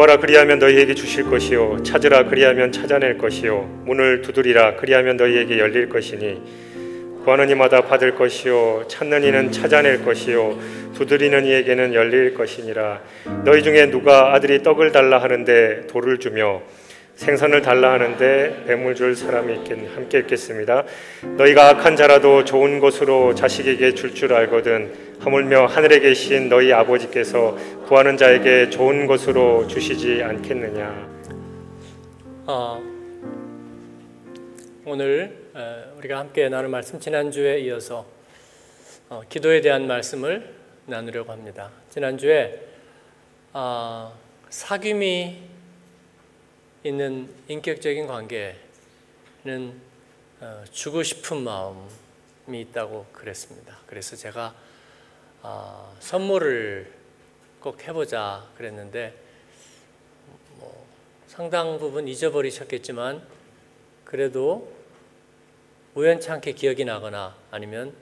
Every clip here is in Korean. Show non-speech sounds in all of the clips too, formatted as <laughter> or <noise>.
구하라 그리하면 너희에게 주실 것이요? 찾으라 그리하면 찾아낼 것이요? 문을 두드리라 그리하면 너희에게 열릴 것이니? 구하는 이마다 받을 것이요? 찾는 이는 찾아낼 것이요? 두드리는 이에게는 열릴 것이니라. 너희 중에 누가 아들이 떡을 달라 하는데 돌을 주며 생선을 달라 하는데 뱀을 줄 사람이 있겠, 함께 있겠습니다. 너희가 악한 자라도 좋은 것으로 자식에게 줄줄 줄 알거든 하물며 하늘에 계신 너희 아버지께서 구하는 자에게 좋은 것으로 주시지 않겠느냐. 어, 오늘 우리가 함께 나눌 말씀 지난주에 이어서 어, 기도에 대한 말씀을 나누려고 합니다. 지난주에 어, 사귐이 있는 인격적인 관계는 어, 주고 싶은 마음이 있다고 그랬습니다. 그래서 제가 어, 선물을 꼭 해보자 그랬는데 뭐 상당 부분 잊어버리셨겠지만 그래도 우연찮게 기억이 나거나 아니면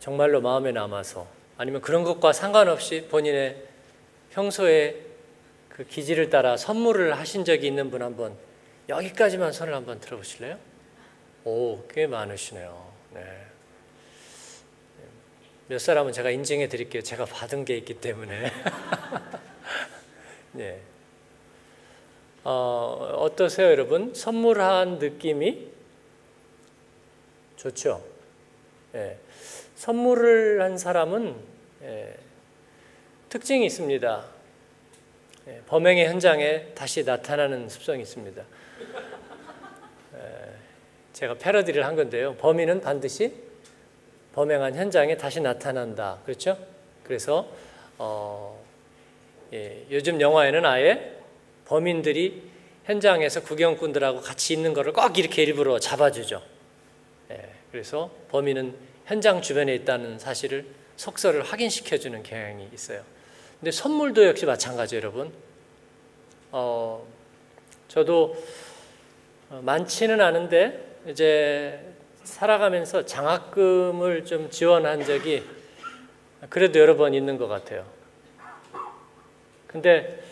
정말로 마음에 남아서 아니면 그런 것과 상관없이 본인의 평소에 그 기지를 따라 선물을 하신 적이 있는 분 한번 여기까지만 손을 한번 들어보실래요? 오, 꽤 많으시네요. 네. 몇 사람은 제가 인증해 드릴게요. 제가 받은 게 있기 때문에. <laughs> 네. 어, 어떠세요, 여러분? 선물한 느낌이 좋죠. 네. 선물을 한 사람은 네. 특징이 있습니다. 예, 범행의 현장에 다시 나타나는 습성이 있습니다. 제가 패러디를 한 건데요. 범인은 반드시 범행한 현장에 다시 나타난다. 그렇죠? 그래서 어, 예, 요즘 영화에는 아예 범인들이 현장에서 구경꾼들하고 같이 있는 것을 꼭 이렇게 일부러 잡아주죠. 예, 그래서 범인은 현장 주변에 있다는 사실을 속설을 확인시켜주는 경향이 있어요. 근데 선물도 역시 마찬가지 여러분. 어, 저도 많지는 않은데 이제 살아가면서 장학금을 좀 지원한 적이 그래도 여러 번 있는 것 같아요. 근데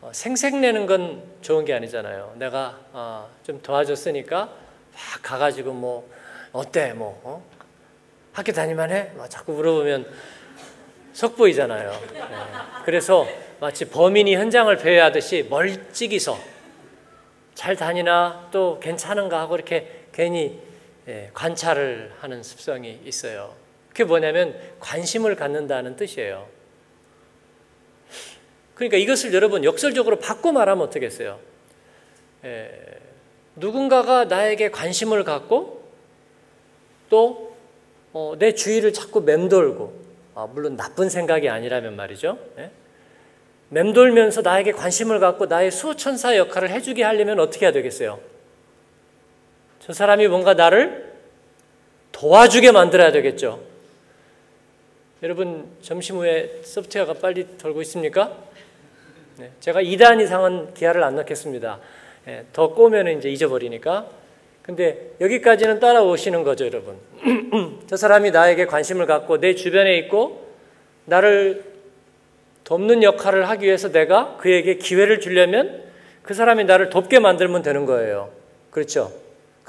어, 생색내는 건 좋은 게 아니잖아요. 내가 어, 좀 도와줬으니까 막 가가지고 뭐 어때 뭐 어? 학교 다니만 해? 막 자꾸 물어보면 속보이잖아요. 네. 그래서 마치 범인이 현장을 배회하듯이 멀찍이서 잘 다니나 또 괜찮은가 하고 이렇게 괜히 예, 관찰을 하는 습성이 있어요. 그게 뭐냐면 관심을 갖는다는 뜻이에요. 그러니까 이것을 여러분 역설적으로 바꿔 말하면 어떻겠어요? 예, 누군가가 나에게 관심을 갖고 또내 어, 주위를 자꾸 맴돌고 아, 물론 나쁜 생각이 아니라면 말이죠. 예? 맴돌면서 나에게 관심을 갖고 나의 수호천사 역할을 해주게 하려면 어떻게 해야 되겠어요? 저 사람이 뭔가 나를 도와주게 만들어야 되겠죠. 여러분 점심 후에 소프트웨어가 빨리 돌고 있습니까? 네, 제가 2단 이상은 기하를 안 넣겠습니다. 네, 더 꼬면 이제 잊어버리니까. 근데 여기까지는 따라오시는 거죠, 여러분. <clears throat> 저 사람이 나에게 관심을 갖고 내 주변에 있고 나를 돕는 역할을 하기 위해서 내가 그에게 기회를 주려면 그 사람이 나를 돕게 만들면 되는 거예요. 그렇죠?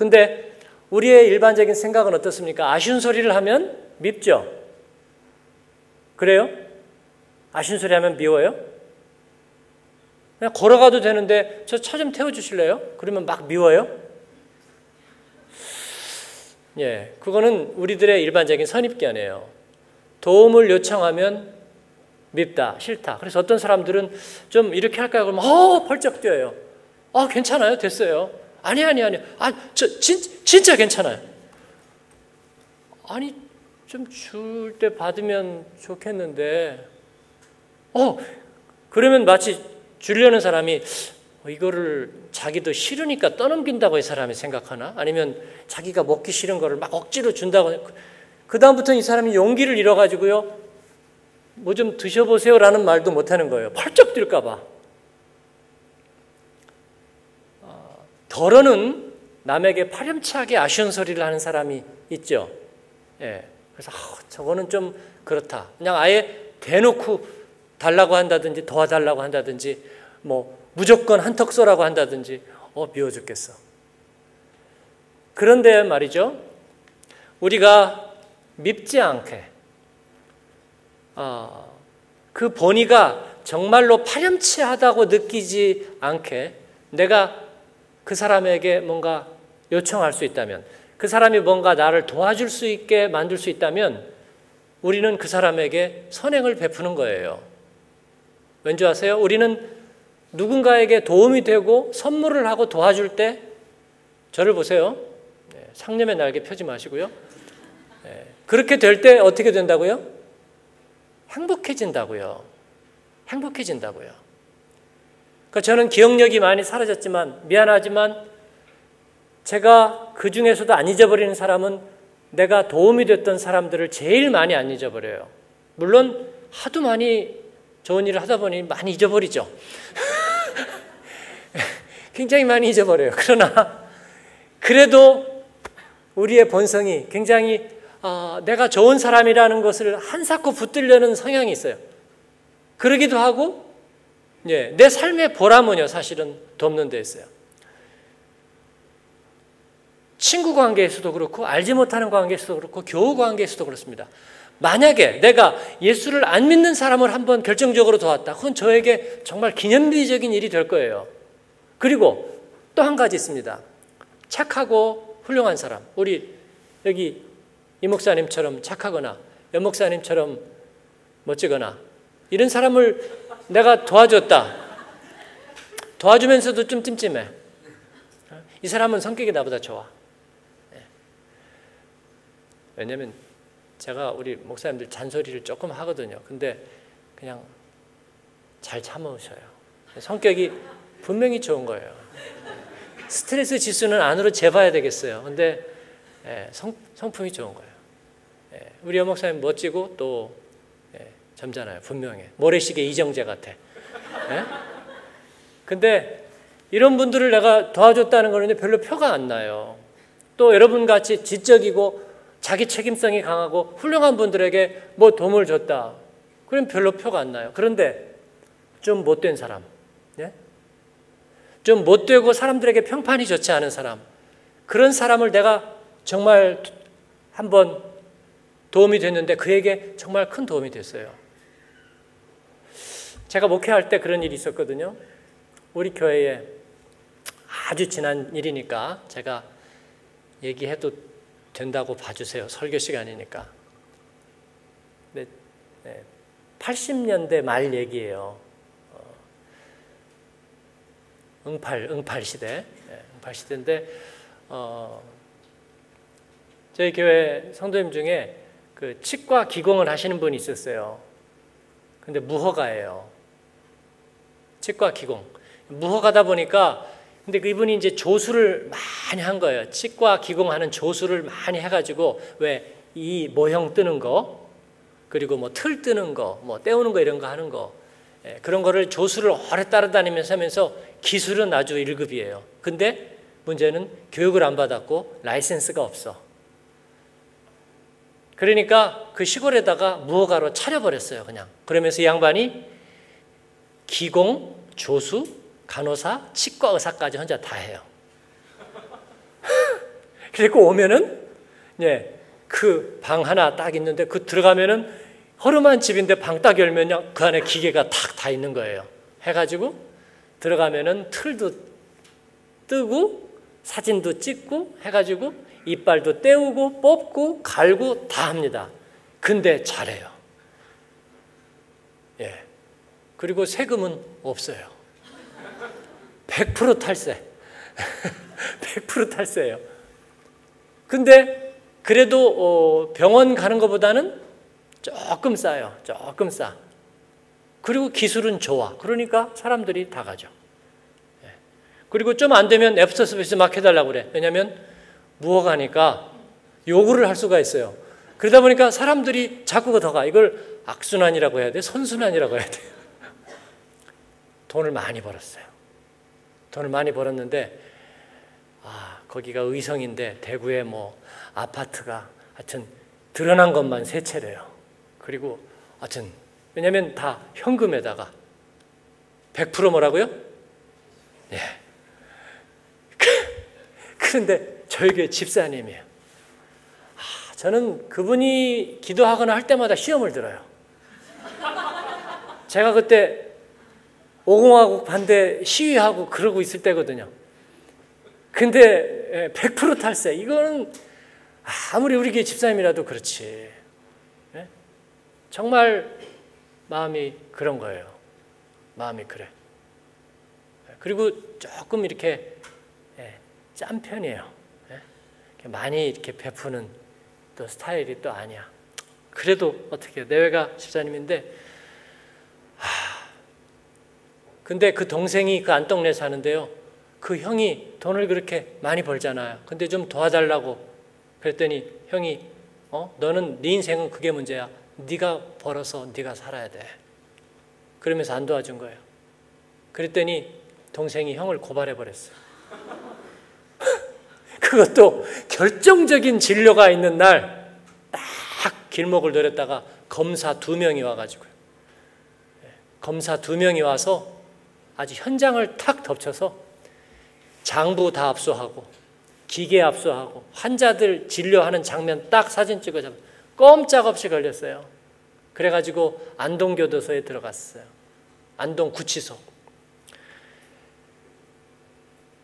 근데 우리의 일반적인 생각은 어떻습니까? 아쉬운 소리를 하면 밉죠? 그래요? 아쉬운 소리 하면 미워요? 그냥 걸어가도 되는데 저 차 좀 태워주실래요? 그러면 막 미워요? 예, 그거는 우리들의 일반적인 선입견이에요. 도움을 요청하면 밉다, 싫다. 그래서 어떤 사람들은 좀 이렇게 할까요? 그러면 어, 벌쩍 뛰어요. 아, 괜찮아요. 됐어요. 아니, 아니, 아니. 아, 저, 진, 진짜 괜찮아요. 아니, 좀 줄 때 받으면 좋겠는데. 어, 그러면 마치 주려는 사람이 어, 이거를 자기도 싫으니까 떠넘긴다고 이 사람이 생각하나? 아니면 자기가 먹기 싫은 거를 막 억지로 준다고. 그 다음부터 이 사람이 용기를 잃어가지고요. 뭐 좀 드셔보세요라는 말도 못하는 거예요. 펄쩍 뛸까봐. 덜어는 남에게 파렴치하게 아쉬운 소리를 하는 사람이 있죠. 예. 그래서 어, 저거는 좀 그렇다. 그냥 아예 대놓고 달라고 한다든지 도와달라고 한다든지 뭐 무조건 한턱 쏘라고 한다든지 어 미워 죽겠어. 그런데 말이죠. 우리가 밉지 않게 어, 그 본의가 정말로 파렴치하다고 느끼지 않게 내가 그 사람에게 뭔가 요청할 수 있다면 그 사람이 뭔가 나를 도와줄 수 있게 만들 수 있다면 우리는 그 사람에게 선행을 베푸는 거예요. 왠지 아세요? 우리는 누군가에게 도움이 되고 선물을 하고 도와줄 때 저를 보세요. 네, 상념의 날개 펴지 마시고요. 네, 그렇게 될 때 어떻게 된다고요? 행복해진다고요. 행복해진다고요. 그러니까 저는 기억력이 많이 사라졌지만 미안하지만 제가 그 중에서도 안 잊어버리는 사람은 내가 도움이 됐던 사람들을 제일 많이 안 잊어버려요. 물론 하도 많이 좋은 일을 하다 보니 많이 잊어버리죠. <laughs> 굉장히 많이 잊어버려요. 그러나 그래도 우리의 본성이 굉장히 어, 내가 좋은 사람이라는 것을 한사코 붙들려는 성향이 있어요. 그러기도 하고 예, 내 삶의 보람은요 사실은 돕는 데 있어요. 친구 관계에서도 그렇고 알지 못하는 관계에서도 그렇고 교우 관계에서도 그렇습니다. 만약에 내가 예수를 안 믿는 사람을 한번 결정적으로 도왔다. 그건 저에게 정말 기념비적인 일이 될 거예요. 그리고 또 한 가지 있습니다. 착하고 훌륭한 사람. 우리 여기 이 목사님처럼 착하거나 연 목사님처럼 멋지거나 이런 사람을 내가 도와줬다. 도와주면서도 좀 찜찜해. 이 사람은 성격이 나보다 좋아. 왜냐면 제가 우리 목사님들 잔소리를 조금 하거든요. 근데 그냥 잘 참으셔요. 성격이 분명히 좋은 거예요. 스트레스 지수는 안으로 재봐야 되겠어요. 근데 예, 성, 성품이 좋은 거예요. 예, 우리 여목사님 멋지고 또 예, 점잖아요. 분명해. 모래시계 이정재 같아. 예? 근데 이런 분들을 내가 도와줬다는 거는 별로 표가 안 나요. 또 여러분 같이 지적이고 자기 책임성이 강하고 훌륭한 분들에게 뭐 도움을 줬다. 그럼 별로 표가 안 나요. 그런데 좀 못된 사람, 예? 좀 못되고 사람들에게 평판이 좋지 않은 사람, 그런 사람을 내가 정말 한번 도움이 됐는데 그에게 정말 큰 도움이 됐어요. 제가 목회할 때 그런 일이 있었거든요. 우리 교회에 아주 지난 일이니까 제가 얘기해도 된다고 봐주세요. 설교 시간이니까. 네, 네, 80년대 말 얘기예요. 어, 응팔, 응팔 시대. 네, 응팔 시대인데, 어, 저희 교회 성도님 중에 그 치과 기공을 하시는 분이 있었어요. 근데 무허가예요. 치과 기공. 무허가다 보니까 근데 그분이 이제 조수를 많이 한 거예요. 치과 기공하는 조수를 많이 해가지고 왜 이 모형 뜨는 거 그리고 뭐 틀 뜨는 거, 뭐 떼우는 거 이런 거 하는 거 예, 그런 거를 조수를 오래 따라다니면서 하면서 기술은 아주 1급이에요. 근데 문제는 교육을 안 받았고 라이센스가 없어. 그러니까 그 시골에다가 무허가로 차려버렸어요, 그냥. 그러면서 이 양반이 기공, 조수, 간호사, 치과 의사까지 혼자 다 해요. <laughs> 그리고 오면은 예, 그 방 하나 딱 있는데 그 들어가면은 허름한 집인데 방 딱 열면요 그 안에 기계가 탁 다 있는 거예요. 해가지고 들어가면은 틀도 뜨고 사진도 찍고 해가지고 이빨도 떼우고 뽑고 갈고 다 합니다. 근데 잘해요. 예. 그리고 세금은 없어요. 100% 탈세. <laughs> 100% 탈세예요. 근데 그래도 어, 병원 가는 것보다는 조금 싸요. 조금 싸. 그리고 기술은 좋아. 그러니까 사람들이 다 가죠. 예. 그리고 좀 안 되면 애프터 서비스 막 해달라고 그래. 왜냐면 무허가니까 요구를 할 수가 있어요. 그러다 보니까 사람들이 자꾸 더 가. 이걸 악순환이라고 해야 돼? 선순환이라고 해야 돼? 돈을 많이 벌었어요. 돈을 많이 벌었는데 아 거기가 의성인데 대구에 뭐 아파트가 하여튼 드러난 것만 세 채래요. 그리고 하여튼 왜냐하면 다 현금에다가 100% 뭐라고요? 예. <laughs> 그런데 저에게 집사님이에요. 아, 저는 그분이 기도하거나 할 때마다 시험을 들어요. 제가 그때 오공화국 반대 시위하고 그러고 있을 때거든요. 근데 100% 탈세. 이거는 아무리 우리 교회 집사님이라도 그렇지. 예? 정말 마음이 그런 거예요. 마음이 그래. 그리고 조금 이렇게 예, 짠 편이에요. 예? 많이 이렇게 베푸는 또 스타일이 또 아니야. 그래도 어떻게 내외가 집사님인데, 하, 근데 그 동생이 그 안동네 사는데요. 그 형이 돈을 그렇게 많이 벌잖아요. 근데 좀 도와달라고 그랬더니 형이 어 너는 네 인생은 그게 문제야. 네가 벌어서 네가 살아야 돼. 그러면서 안 도와준 거예요. 그랬더니 동생이 형을 고발해 버렸어요. <laughs> 그것도 결정적인 진료가 있는 날 딱 길목을 노렸다가 검사 두 명이 와가지고요. 예, 검사 두 명이 와서 아주 현장을 탁 덮쳐서 장부 다 압수하고 기계 압수하고 환자들 진료하는 장면 딱 사진 찍어서 꼼짝없이 걸렸어요. 그래가지고 안동교도소에 들어갔어요. 안동구치소.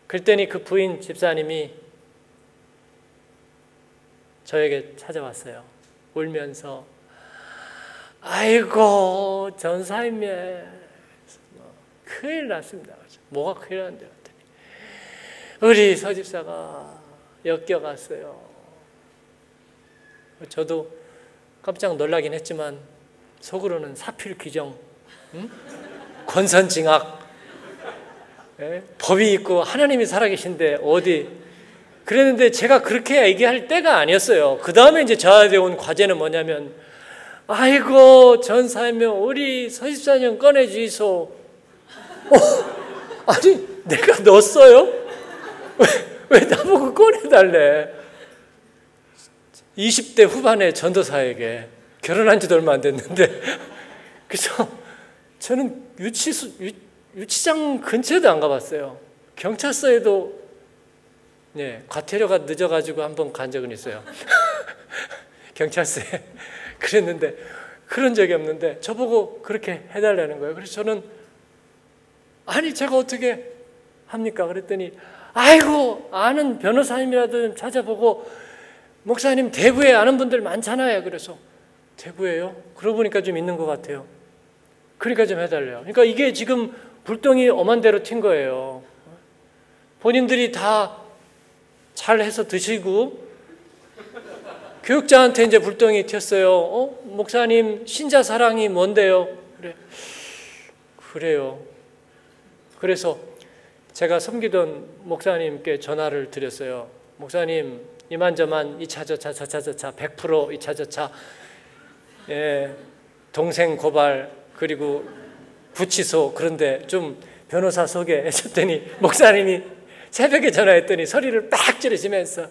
그랬더니 그 부인 집사님이 저에게 찾아왔어요. 울면서 아이고 전사님의 큰일 났습니다. 뭐가 큰일 났는데 우리 서집사가 엮여갔어요. 저도 깜짝 놀라긴 했지만 속으로는 사필 규정, 응? 권선징악, 예? 법이 있고 하나님이 살아계신데 어디 그랬는데 제가 그렇게 얘기할 때가 아니었어요. 그 다음에 이제 저한테 온 과제는 뭐냐면 아이고 전사면 우리 서집사님 꺼내주이소. 어, 아니 내가 넣었어요? 왜, 왜 나보고 꺼내달래? 20대 후반의 전도사에게 결혼한 지도 얼마 안 됐는데 <laughs> 그래서 저는 유치수, 유, 유치장 근처에도 안 가봤어요. 경찰서에도 네, 과태료가 늦어가지고 한 번 간 적은 있어요. <laughs> 경찰서에 <laughs> 그랬는데 그런 적이 없는데 저보고 그렇게 해달라는 거예요. 그래서 저는 아니 제가 어떻게 합니까? 그랬더니 아이고 아는 변호사님이라도 좀 찾아보고 목사님 대구에 아는 분들 많잖아요. 그래서 대구에요? 그러고 보니까 좀 있는 것 같아요. 그러니까 좀 해달래요. 그러니까 이게 지금 불똥이 엄한 대로 튄 거예요. 본인들이 다 잘 해서 드시고 교육자한테 이제 불똥이 튀었어요. 어? 목사님 신자 사랑이 뭔데요? 그래. 그래요. 그래서 제가 섬기던 목사님께 전화를 드렸어요. 목사님 이만저만 이차저차 저차 저차 100% 이차저차. 예, 동생 고발 그리고 구치소 그런데 좀 변호사 소개해줬더니 목사님이 새벽에 전화했더니 소리를 빡 지르시면서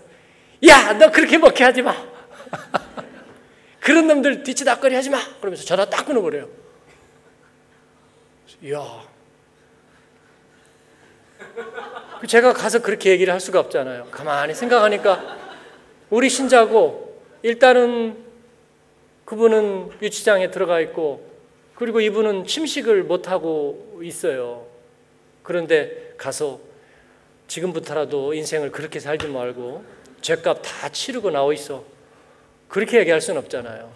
야 너 그렇게 먹게 하지 마. <laughs> 그런 놈들 뒤치다거리 하지 마. 그러면서 전화 딱 끊어버려요. 이야 제가 가서 그렇게 얘기를 할 수가 없잖아요. 가만히 생각하니까 우리 신자고 일단은 그분은 유치장에 들어가 있고 그리고 이분은 침식을 못 하고 있어요. 그런데 가서 지금부터라도 인생을 그렇게 살지 말고 죄값 다 치르고 나와 있어. 그렇게 얘기할 수는 없잖아요.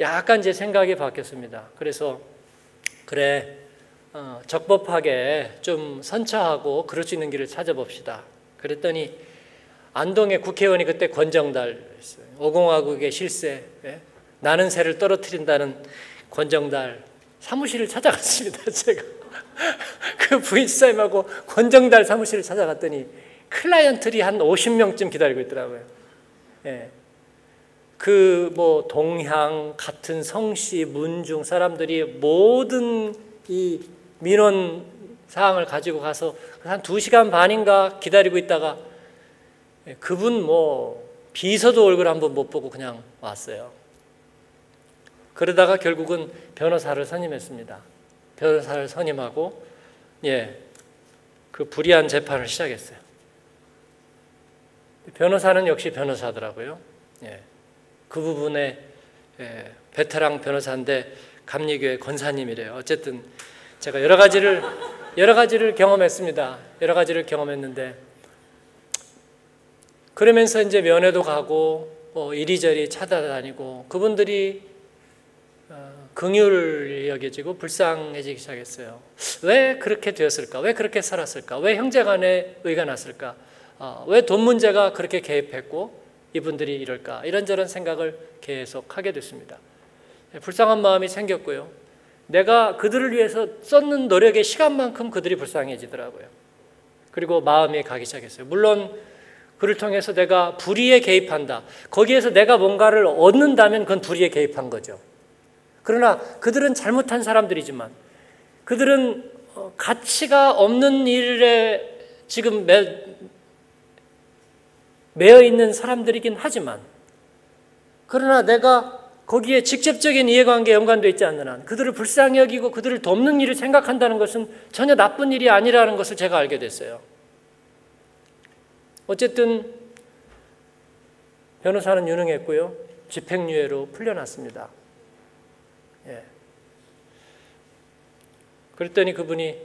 약간 제 생각이 바뀌었습니다. 그래서 그래 어, 적법하게 좀 선처하고 그럴 수 있는 길을 찾아봅시다. 그랬더니 안동의 국회의원이 그때 권정달 오공화국의 실세 예? 나는 새를 떨어뜨린다는 권정달 사무실을 찾아갔습니다. <laughs> 제가 그 부인사님하고 권정달 사무실을 찾아갔더니 클라이언트들이 한 50명쯤 기다리고 있더라고요. 예. 그 뭐 동향 같은 성씨 문중 사람들이 모든 이 민원 사항을 가지고 가서 한두 시간 반인가 기다리고 있다가 그분 뭐 비서도 얼굴 한번 못 보고 그냥 왔어요. 그러다가 결국은 변호사를 선임했습니다. 변호사를 선임하고 예, 그 불의한 재판을 시작했어요. 변호사는 역시 변호사더라고요. 예, 그 부분에 예, 베테랑 변호사인데 감리교회 권사님이래요. 어쨌든 제가 여러 가지를 여러 가지를 경험했습니다. 여러 가지를 경험했는데 그러면서 이제 면회도 가고 뭐 이리저리 찾아다니고 그분들이 어, 긍휼히 여겨지고 불쌍해지기 시작했어요. 왜 그렇게 되었을까? 왜 그렇게 살았을까? 왜 형제간에 의가 났을까? 어, 왜돈 문제가 그렇게 개입했고 이분들이 이럴까? 이런저런 생각을 계속 하게 됐습니다. 예, 불쌍한 마음이 생겼고요. 내가 그들을 위해서 썼는 노력의 시간만큼 그들이 불쌍해지더라고요. 그리고 마음이 가기 시작했어요. 물론 그를 통해서 내가 불의에 개입한다. 거기에서 내가 뭔가를 얻는다면 그건 불의에 개입한 거죠. 그러나 그들은 잘못한 사람들이지만 그들은 어, 가치가 없는 일에 지금 매, 매여 있는 사람들이긴 하지만 그러나 내가 거기에 직접적인 이해관계에 연관되어 있지 않는 한 그들을 불쌍히 여기고 그들을 돕는 일을 생각한다는 것은 전혀 나쁜 일이 아니라는 것을 제가 알게 됐어요. 어쨌든 변호사는 유능했고요. 집행유예로 풀려났습니다. 예. 그랬더니 그분이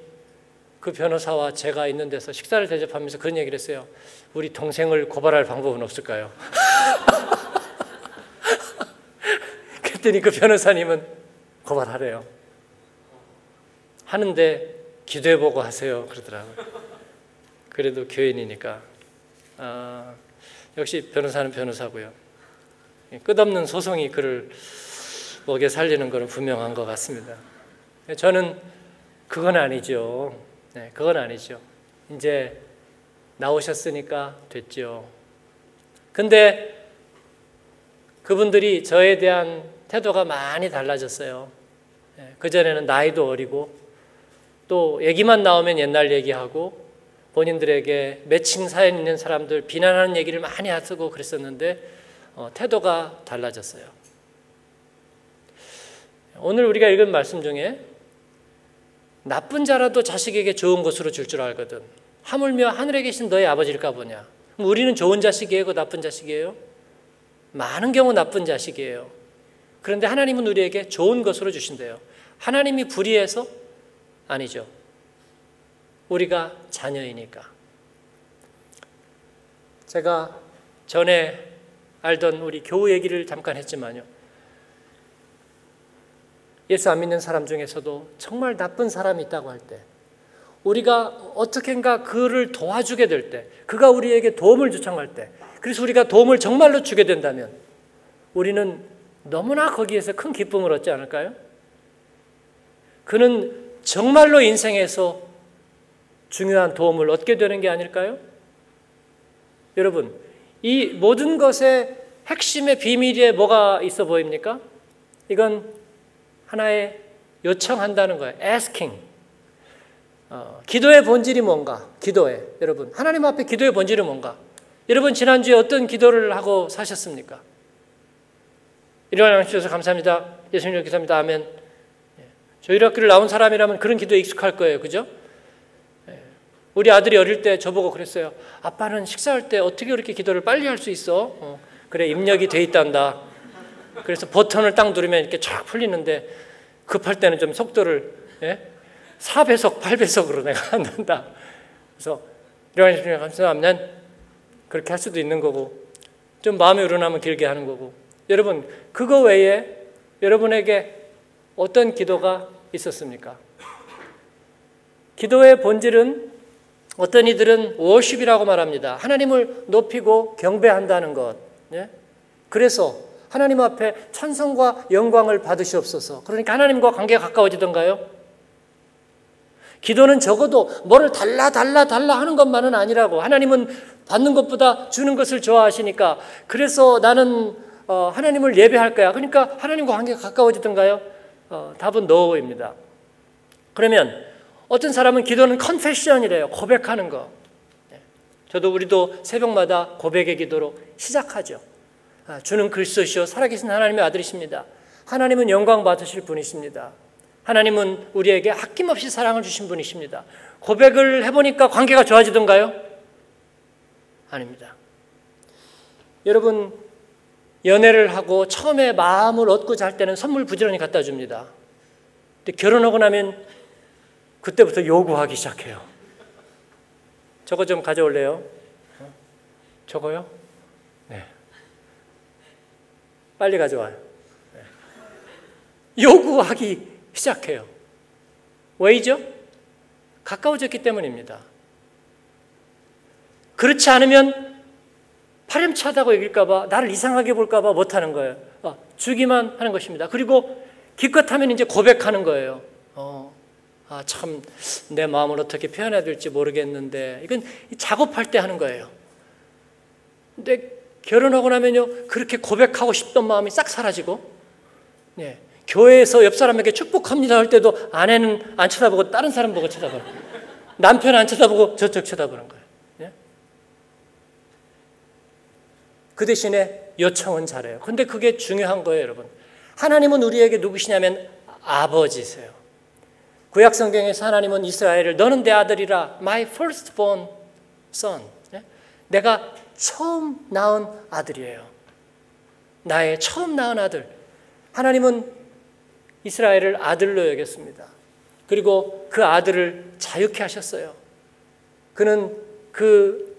그 변호사와 제가 있는 데서 식사를 대접하면서 그런 얘기를 했어요. 우리 동생을 고발할 방법은 없을까요? <laughs> 그랬더니 그 변호사님은 고발하래요. 하는데 기도해보고 하세요. 그러더라고요. 그래도 교인이니까. 아, 역시 변호사는 변호사고요. 끝없는 소송이 그를 먹여 살리는 것은 분명한 것 같습니다. 저는 그건 아니죠. 네, 그건 아니죠. 이제 나오셨으니까 됐죠. 근데 그분들이 저에 대한 태도가 많이 달라졌어요. 네, 그전에는 나이도 어리고 또 얘기만 나오면 옛날 얘기하고 본인들에게 매칭 사연 있는 사람들 비난하는 얘기를 많이 하고 그랬었는데 어, 태도가 달라졌어요. 오늘 우리가 읽은 말씀 중에 나쁜 자라도 자식에게 좋은 것으로 줄줄 알거든. 하물며 하늘에 계신 너의 아버지일까 보냐. 우리는 좋은 자식이에요, 그 나쁜 자식이에요? 많은 경우 나쁜 자식이에요. 그런데 하나님은 우리에게 좋은 것으로 주신대요. 하나님이 불의해서 아니죠. 우리가 자녀이니까. 제가 전에 알던 우리 교우 얘기를 잠깐 했지만요. 예수 안 믿는 사람 중에서도 정말 나쁜 사람이 있다고 할 때, 우리가 어떻게인가 그를 도와주게 될 때, 그가 우리에게 도움을 요청할 때, 그래서 우리가 도움을 정말로 주게 된다면, 우리는 너무나 거기에서 큰 기쁨을 얻지 않을까요? 그는 정말로 인생에서 중요한 도움을 얻게 되는 게 아닐까요? 여러분, 이 모든 것의 핵심의 비밀에 뭐가 있어 보입니까? 이건 하나의 요청한다는 거예요. asking. 어, 기도의 본질이 뭔가? 기도에 여러분 하나님 앞에 기도의 본질이 뭔가? 여러분 지난주에 어떤 기도를 하고 사셨습니까? 일어나 주셔서 감사합니다. 예수님 기도합니다. 아멘. 예. 저희 학교를 나온 사람이라면 그런 기도에 익숙할 거예요. 그죠? 예. 우리 아들이 어릴 때 저보고 그랬어요. 아빠는 식사할 때 어떻게 그렇게 기도를 빨리 할 수 있어? 어, 그래 입력이 돼 있단다. 그래서 버튼을 딱 누르면 이렇게 쫙 풀리는데 급할 때는 좀 속도를 예? 4배속, 8배속으로 내가 <laughs> 한다. 그래서 이런 식으로 감사합니다. 그렇게 할 수도 있는 거고 좀 마음이 우러나면 길게 하는 거고 여러분 그거 외에 여러분에게 어떤 기도가 있었습니까? 기도의 본질은 어떤 이들은 워십이라고 말합니다. 하나님을 높이고 경배한다는 것. 예? 그래서 하나님 앞에 찬성과 영광을 받으시옵소서. 그러니까 하나님과 관계가 가까워지던가요? 기도는 적어도 뭐를 달라 달라 달라 하는 것만은 아니라고. 하나님은 받는 것보다 주는 것을 좋아하시니까 그래서 나는 어, 하나님을 예배할 거야. 그러니까 하나님과 관계가 가까워지던가요? 어, 답은 노입니다. 그러면 어떤 사람은 기도는 컨페션이래요. 고백하는 거. 네. 저도 우리도 새벽마다 고백의 기도로 시작하죠. 아, 주는 그리스도시요 살아계신 하나님의 아들이십니다. 하나님은 영광 받으실 분이십니다. 하나님은 우리에게 아낌없이 사랑을 주신 분이십니다. 고백을 해보니까 관계가 좋아지던가요? 아닙니다. 여러분, 연애를 하고 처음에 마음을 얻고자 할 때는 선물 부지런히 갖다 줍니다. 근데 결혼하고 나면 그때부터 요구하기 시작해요. 저거 좀 가져올래요? 어? 저거요? 네. 빨리 가져와요. 네. 요구하기 시작해요. 왜이죠? 가까워졌기 때문입니다. 그렇지 않으면 파렴치하다고 여길까봐 나를 이상하게 볼까봐 못하는 거예요. 아, 주기만 하는 것입니다. 그리고 기껏하면 이제 고백하는 거예요. 어, 아, 참, 내 마음을 어떻게 표현해야 될지 모르겠는데, 이건 작업할 때 하는 거예요. 근데 결혼하고 나면요, 그렇게 고백하고 싶던 마음이 싹 사라지고, 예, 교회에서 옆 사람에게 축복합니다 할 때도 아내는 안 쳐다보고 다른 사람 보고 거예요. 남편 안 쳐다보고 저쪽 쳐다보는 거예요. 예? 그 대신에 요청은 잘해요. 근데 그게 중요한 거예요, 여러분. 하나님은 우리에게 누구시냐면 아버지세요. 구약 성경에서 하나님은 이스라엘을 너는 내 아들이라 my firstborn son. 예? 내가 처음 낳은 아들이에요. 나의 처음 낳은 아들. 하나님은 이스라엘을 아들로 여겼습니다. 그리고 그 아들을 자유케 하셨어요. 그는 그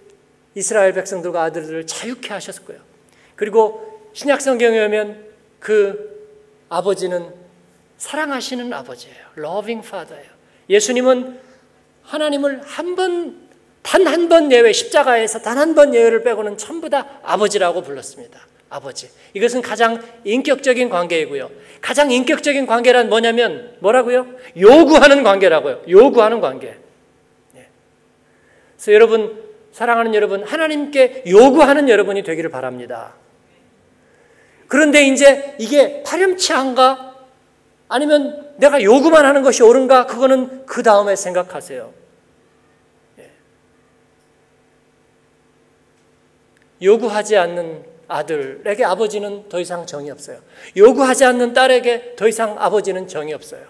이스라엘 백성들과 아들들을 자유케 하셨고요. 그리고 신약 성경에 오면 그 아버지는 사랑하시는 아버지예요. loving father예요. 예수님은 하나님을 한 번, 단 한 번 예외, 십자가에서 단 한 번 예외를 빼고는 전부 다 아버지라고 불렀습니다. 아버지. 이것은 가장 인격적인 관계이고요. 가장 인격적인 관계란 뭐냐면 뭐라고요? 요구하는 관계라고요. 요구하는 관계. 네. 그래서 여러분 사랑하는 여러분 하나님께 요구하는 여러분이 되기를 바랍니다. 그런데 이제 이게 파렴치한가? 아니면 내가 요구만 하는 것이 옳은가? 그거는 그 다음에 생각하세요. 네. 요구하지 않는 아들에게 아버지는 더 이상 정이 없어요. 요구하지 않는 딸에게 더 이상 아버지는 정이 없어요.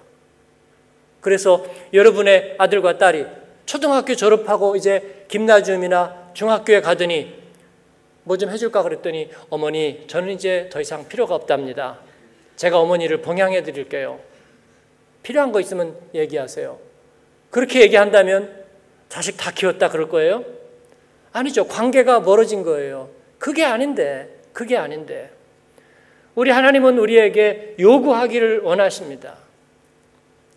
그래서 여러분의 아들과 딸이 초등학교 졸업하고 이제 김나지움이나 중학교에 가더니 뭐 좀 해줄까 그랬더니 어머니 저는 이제 더 이상 필요가 없답니다. 제가 어머니를 봉양해 드릴게요. 필요한 거 있으면 얘기하세요. 그렇게 얘기한다면 자식 다 키웠다 그럴 거예요? 아니죠. 관계가 멀어진 거예요. 그게 아닌데, 그게 아닌데. 우리 하나님은 우리에게 요구하기를 원하십니다.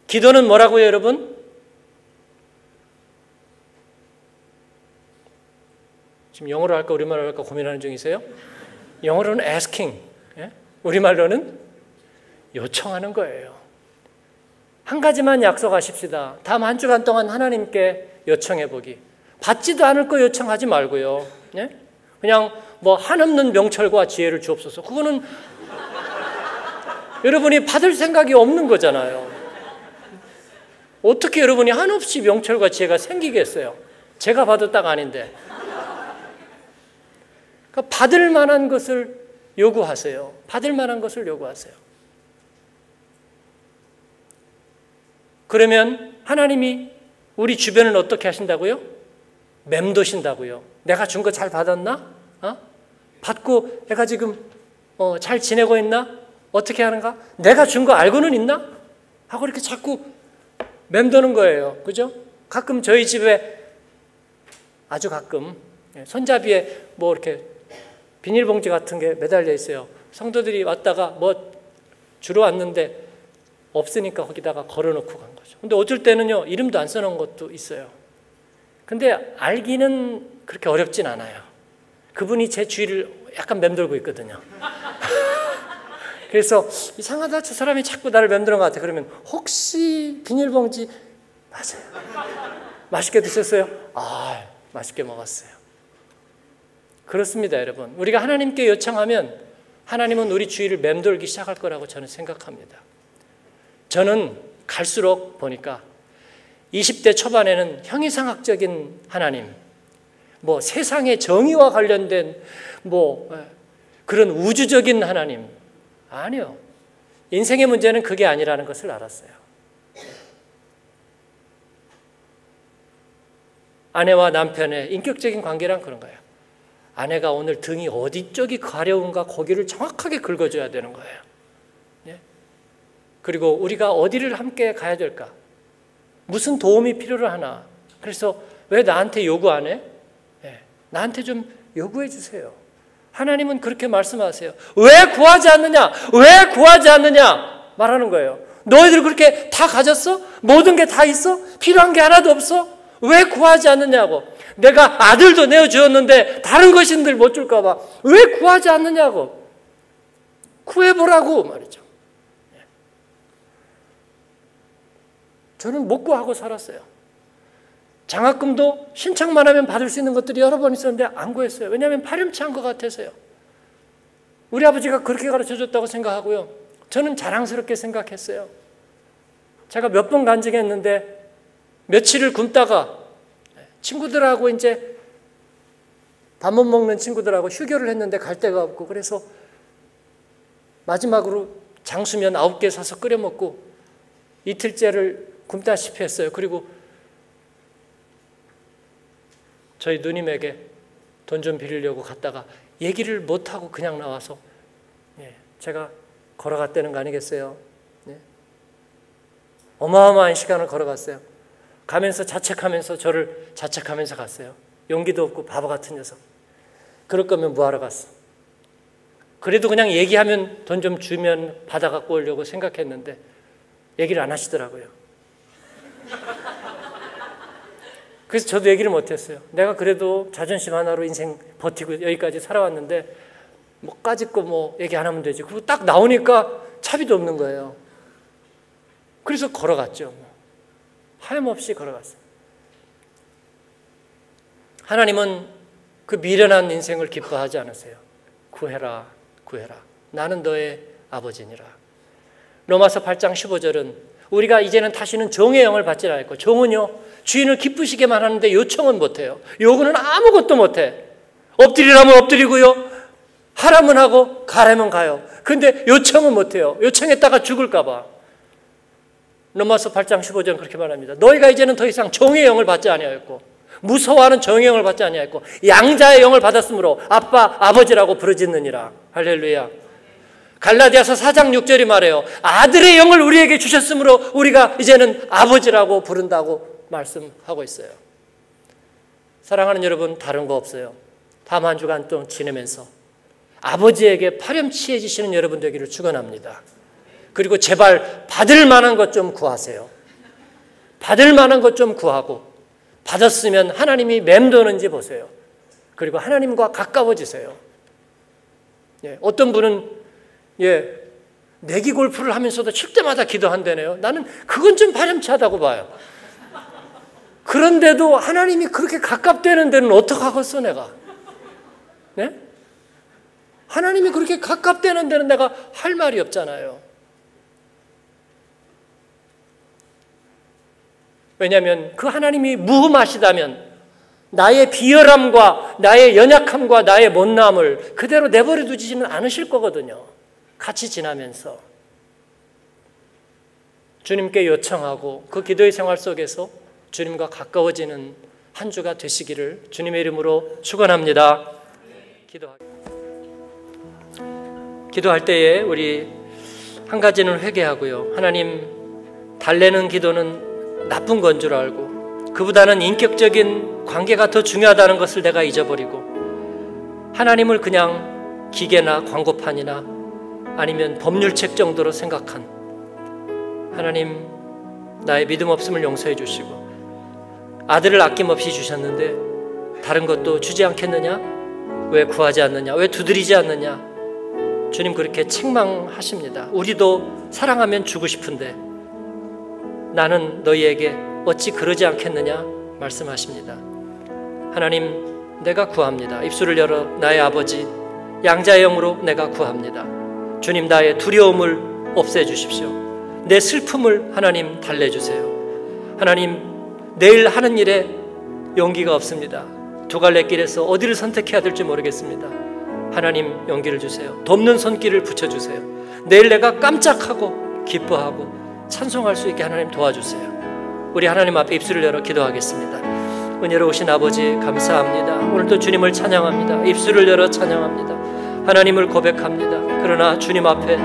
기도는 뭐라고요, 여러분? 지금 영어로 할까 우리말로 할까 고민하는 중이세요? 영어로는 asking, 예? 우리말로는 요청하는 거예요. 한 가지만 약속하십시다. 다음 한 주간 동안 하나님께 요청해 보기. 받지도 않을 거 요청하지 말고요. 예? 그냥 뭐 한없는 명철과 지혜를 주옵소서. 그거는 여러분이 받을 생각이 없는 거잖아요. 어떻게 여러분이 한없이 명철과 지혜가 생기겠어요? 제가 봐도 딱 아닌데. 그러니까 받을 만한 것을 요구하세요. 받을 만한 것을 요구하세요. 그러면 하나님이 우리 주변을 어떻게 하신다고요? 맴도신다고요. 내가 준 거 잘 받았나? 어? 받고 내가 지금 어, 잘 지내고 있나? 어떻게 하는가? 내가 준 거 알고는 있나? 하고 이렇게 자꾸 맴도는 거예요. 그죠? 가끔 저희 집에 아주 가끔 예, 손잡이에 뭐 이렇게 비닐봉지 같은 게 매달려 있어요. 성도들이 왔다가 뭐 주로 왔는데 없으니까 거기다가 걸어놓고 간 거죠. 근데 어쩔 때는요, 이름도 안 써놓은 것도 있어요. 근데 알기는 그렇게 어렵진 않아요. 그분이 제 주위를 약간 맴돌고 있거든요. <laughs> 그래서 이상하다 저 사람이 자꾸 나를 맴도는 것 같아. 그러면 혹시 비닐봉지 맞아요. 맛있게 드셨어요? 아 맛있게 먹었어요. 그렇습니다, 여러분. 우리가 하나님께 요청하면 하나님은 우리 주위를 맴돌기 시작할 거라고 저는 생각합니다. 저는 갈수록 보니까 20대 초반에는 형이상학적인 하나님, 뭐 세상의 정의와 관련된 뭐 예, 그런 우주적인 하나님 아니요. 인생의 문제는 그게 아니라는 것을 알았어요. 아내와 남편의 인격적인 관계란 그런 거예요. 아내가 오늘 등이 어디 쪽이 가려운가 거기를 정확하게 긁어줘야 되는 거예요. 예? 그리고 우리가 어디를 함께 가야 될까? 무슨 도움이 필요로 하나? 그래서 왜 나한테 요구 안 해? 예, 나한테 좀 요구해 주세요. 하나님은 그렇게 말씀하세요. 왜 구하지 않느냐? 왜 구하지 않느냐? 말하는 거예요. 너희들 그렇게 다 가졌어? 모든 게 다 있어? 필요한 게 하나도 없어? 왜 구하지 않느냐고. 내가 아들도 내어주었는데 다른 것인들 못 줄까봐 왜 구하지 않느냐고. 구해보라고 말이죠. 예. 저는 못 구하고 살았어요. 장학금도 신청만 하면 받을 수 있는 것들이 여러 번 있었는데 안 구했어요. 왜냐하면 파렴치한 것 같아서요. 우리 아버지가 그렇게 가르쳐 줬다고 생각하고요. 저는 자랑스럽게 생각했어요. 제가 몇 번 간증했는데 며칠을 굶다가 친구들하고 이제 밥 못 먹는 친구들하고 휴교를 했는데 갈 데가 없고 그래서 마지막으로 장수면 아홉 개 사서 끓여 먹고 이틀째를 굶다시피 했어요. 그리고 저희 누님에게 돈 좀 빌리려고 갔다가 얘기를 못 하고 그냥 나와서 예, 제가 걸어갔다는 거 아니겠어요? 네. 어마어마한 시간을 걸어갔어요. 가면서 자책하면서 저를 자책하면서 갔어요. 용기도 없고 바보 같은 녀석. 그럴 거면 뭐하러 갔어? 그래도 그냥 얘기하면 돈 좀 주면 받아 갖고 오려고 생각했는데 얘기를 안 하시더라고요. 그래서 저도 얘기를 못했어요. 내가 그래도 자존심 하나로 인생 버티고 여기까지 살아왔는데 뭐 까짓 거 뭐 얘기 안 하면 되지. 그리고 딱 나오니까 차비도 없는 거예요. 그래서 걸어갔죠. 하염없이 걸어갔어요. 하나님은 그 미련한 인생을 기뻐하지 않으세요. 구해라, 구해라. 나는 너의 아버지니라. 로마서 8장 15절은 우리가 이제는 다시는 종의 영을 받지 않고 종은요 주인을 기쁘시게만 하는데 요청은 못해요. 요구는 아무것도 못해. 엎드리라면 엎드리고요. 하라면 하고 가라면 가요. 근데 요청은 못해요. 요청했다가 죽을까봐. 로마서 8장 15절 그렇게 말합니다. 너희가 이제는 더 이상 종의 영을 받지 아니하였고 무서워하는 정의 영을 받지 아니하였고 양자의 영을 받았으므로 아빠 아버지라고 부르짖느니라. 할렐루야. 갈라디아서 4장 6절이 말해요. 아들의 영을 우리에게 주셨으므로 우리가 이제는 아버지라고 부른다고 말씀하고 있어요. 사랑하는 여러분 다른 거 없어요. 다음 한 주간 또 지내면서 아버지에게 파렴치해지시는 여러분 되기를 축원합니다. 그리고 제발 받을 만한 것 좀 구하세요. 받을 만한 것 좀 구하고 받았으면 하나님이 맴도는지 보세요. 그리고 하나님과 가까워지세요. 예, 어떤 분은 예, 내기 골프를 하면서도 칠 때마다 기도한다네요. 나는 그건 좀 바람차다고 봐요. 그런데도 하나님이 그렇게 가깝다는 데는 어떡하겠어, 내가? 네? 하나님이 그렇게 가깝다는 데는 내가 할 말이 없잖아요. 왜냐하면 그 하나님이 무흠하시다면 나의 비열함과 나의 연약함과 나의 못남을 그대로 내버려 두지는 않으실 거거든요. 같이 지나면서 주님께 요청하고 그 기도의 생활 속에서 주님과 가까워지는 한 주가 되시기를 주님의 이름으로 축원합니다. 기도하 기도할 때에 우리 한 가지는 회개하고요. 하나님 달래는 기도는 나쁜 건 줄 알고 그보다는 인격적인 관계가 더 중요하다는 것을 내가 잊어버리고 하나님을 그냥 기계나 광고판이나 아니면 법률책 정도로 생각한 하나님 나의 믿음 없음을 용서해 주시고 아들을 아낌없이 주셨는데 다른 것도 주지 않겠느냐? 왜 구하지 않느냐? 왜 두드리지 않느냐? 주님 그렇게 책망하십니다. 우리도 사랑하면 주고 싶은데 나는 너희에게 어찌 그러지 않겠느냐? 말씀하십니다. 하나님, 내가 구합니다. 입술을 열어 나의 아버지, 양자의 영으로 내가 구합니다. 주님, 나의 두려움을 없애 주십시오. 내 슬픔을 하나님 달래주세요. 하나님, 내일 하는 일에 용기가 없습니다. 두 갈래 길에서 어디를 선택해야 될지 모르겠습니다. 하나님 용기를 주세요. 돕는 손길을 붙여주세요. 내일 내가 깜짝하고 기뻐하고 찬송할 수 있게 하나님 도와주세요. 우리 하나님 앞에 입술을 열어 기도하겠습니다. 은혜로우신 아버지 감사합니다. 오늘도 주님을 찬양합니다. 입술을 열어 찬양합니다. 하나님을 고백합니다. 그러나 주님 앞에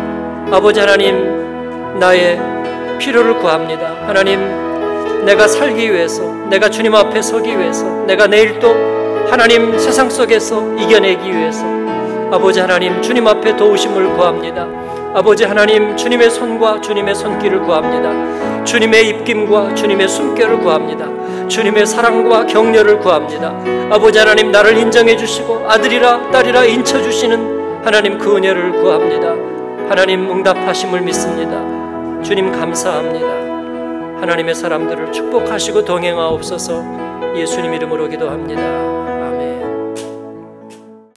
아버지 하나님 나의 필요를 구합니다. 하나님 내가 살기 위해서 내가 주님 앞에 서기 위해서 내가 내일 또 하나님 세상 속에서 이겨내기 위해서 아버지 하나님 주님 앞에 도우심을 구합니다. 아버지 하나님 주님의 손과 주님의 손길을 구합니다. 주님의 입김과 주님의 숨결을 구합니다. 주님의 사랑과 격려를 구합니다. 아버지 하나님 나를 인정해 주시고 아들이라 딸이라 인쳐 주시는 하나님 그 은혜를 구합니다. 하나님 응답하심을 믿습니다. 주님 감사합니다. 하나님의 사람들을 축복하시고 동행하옵소서 예수님 이름으로 기도합니다.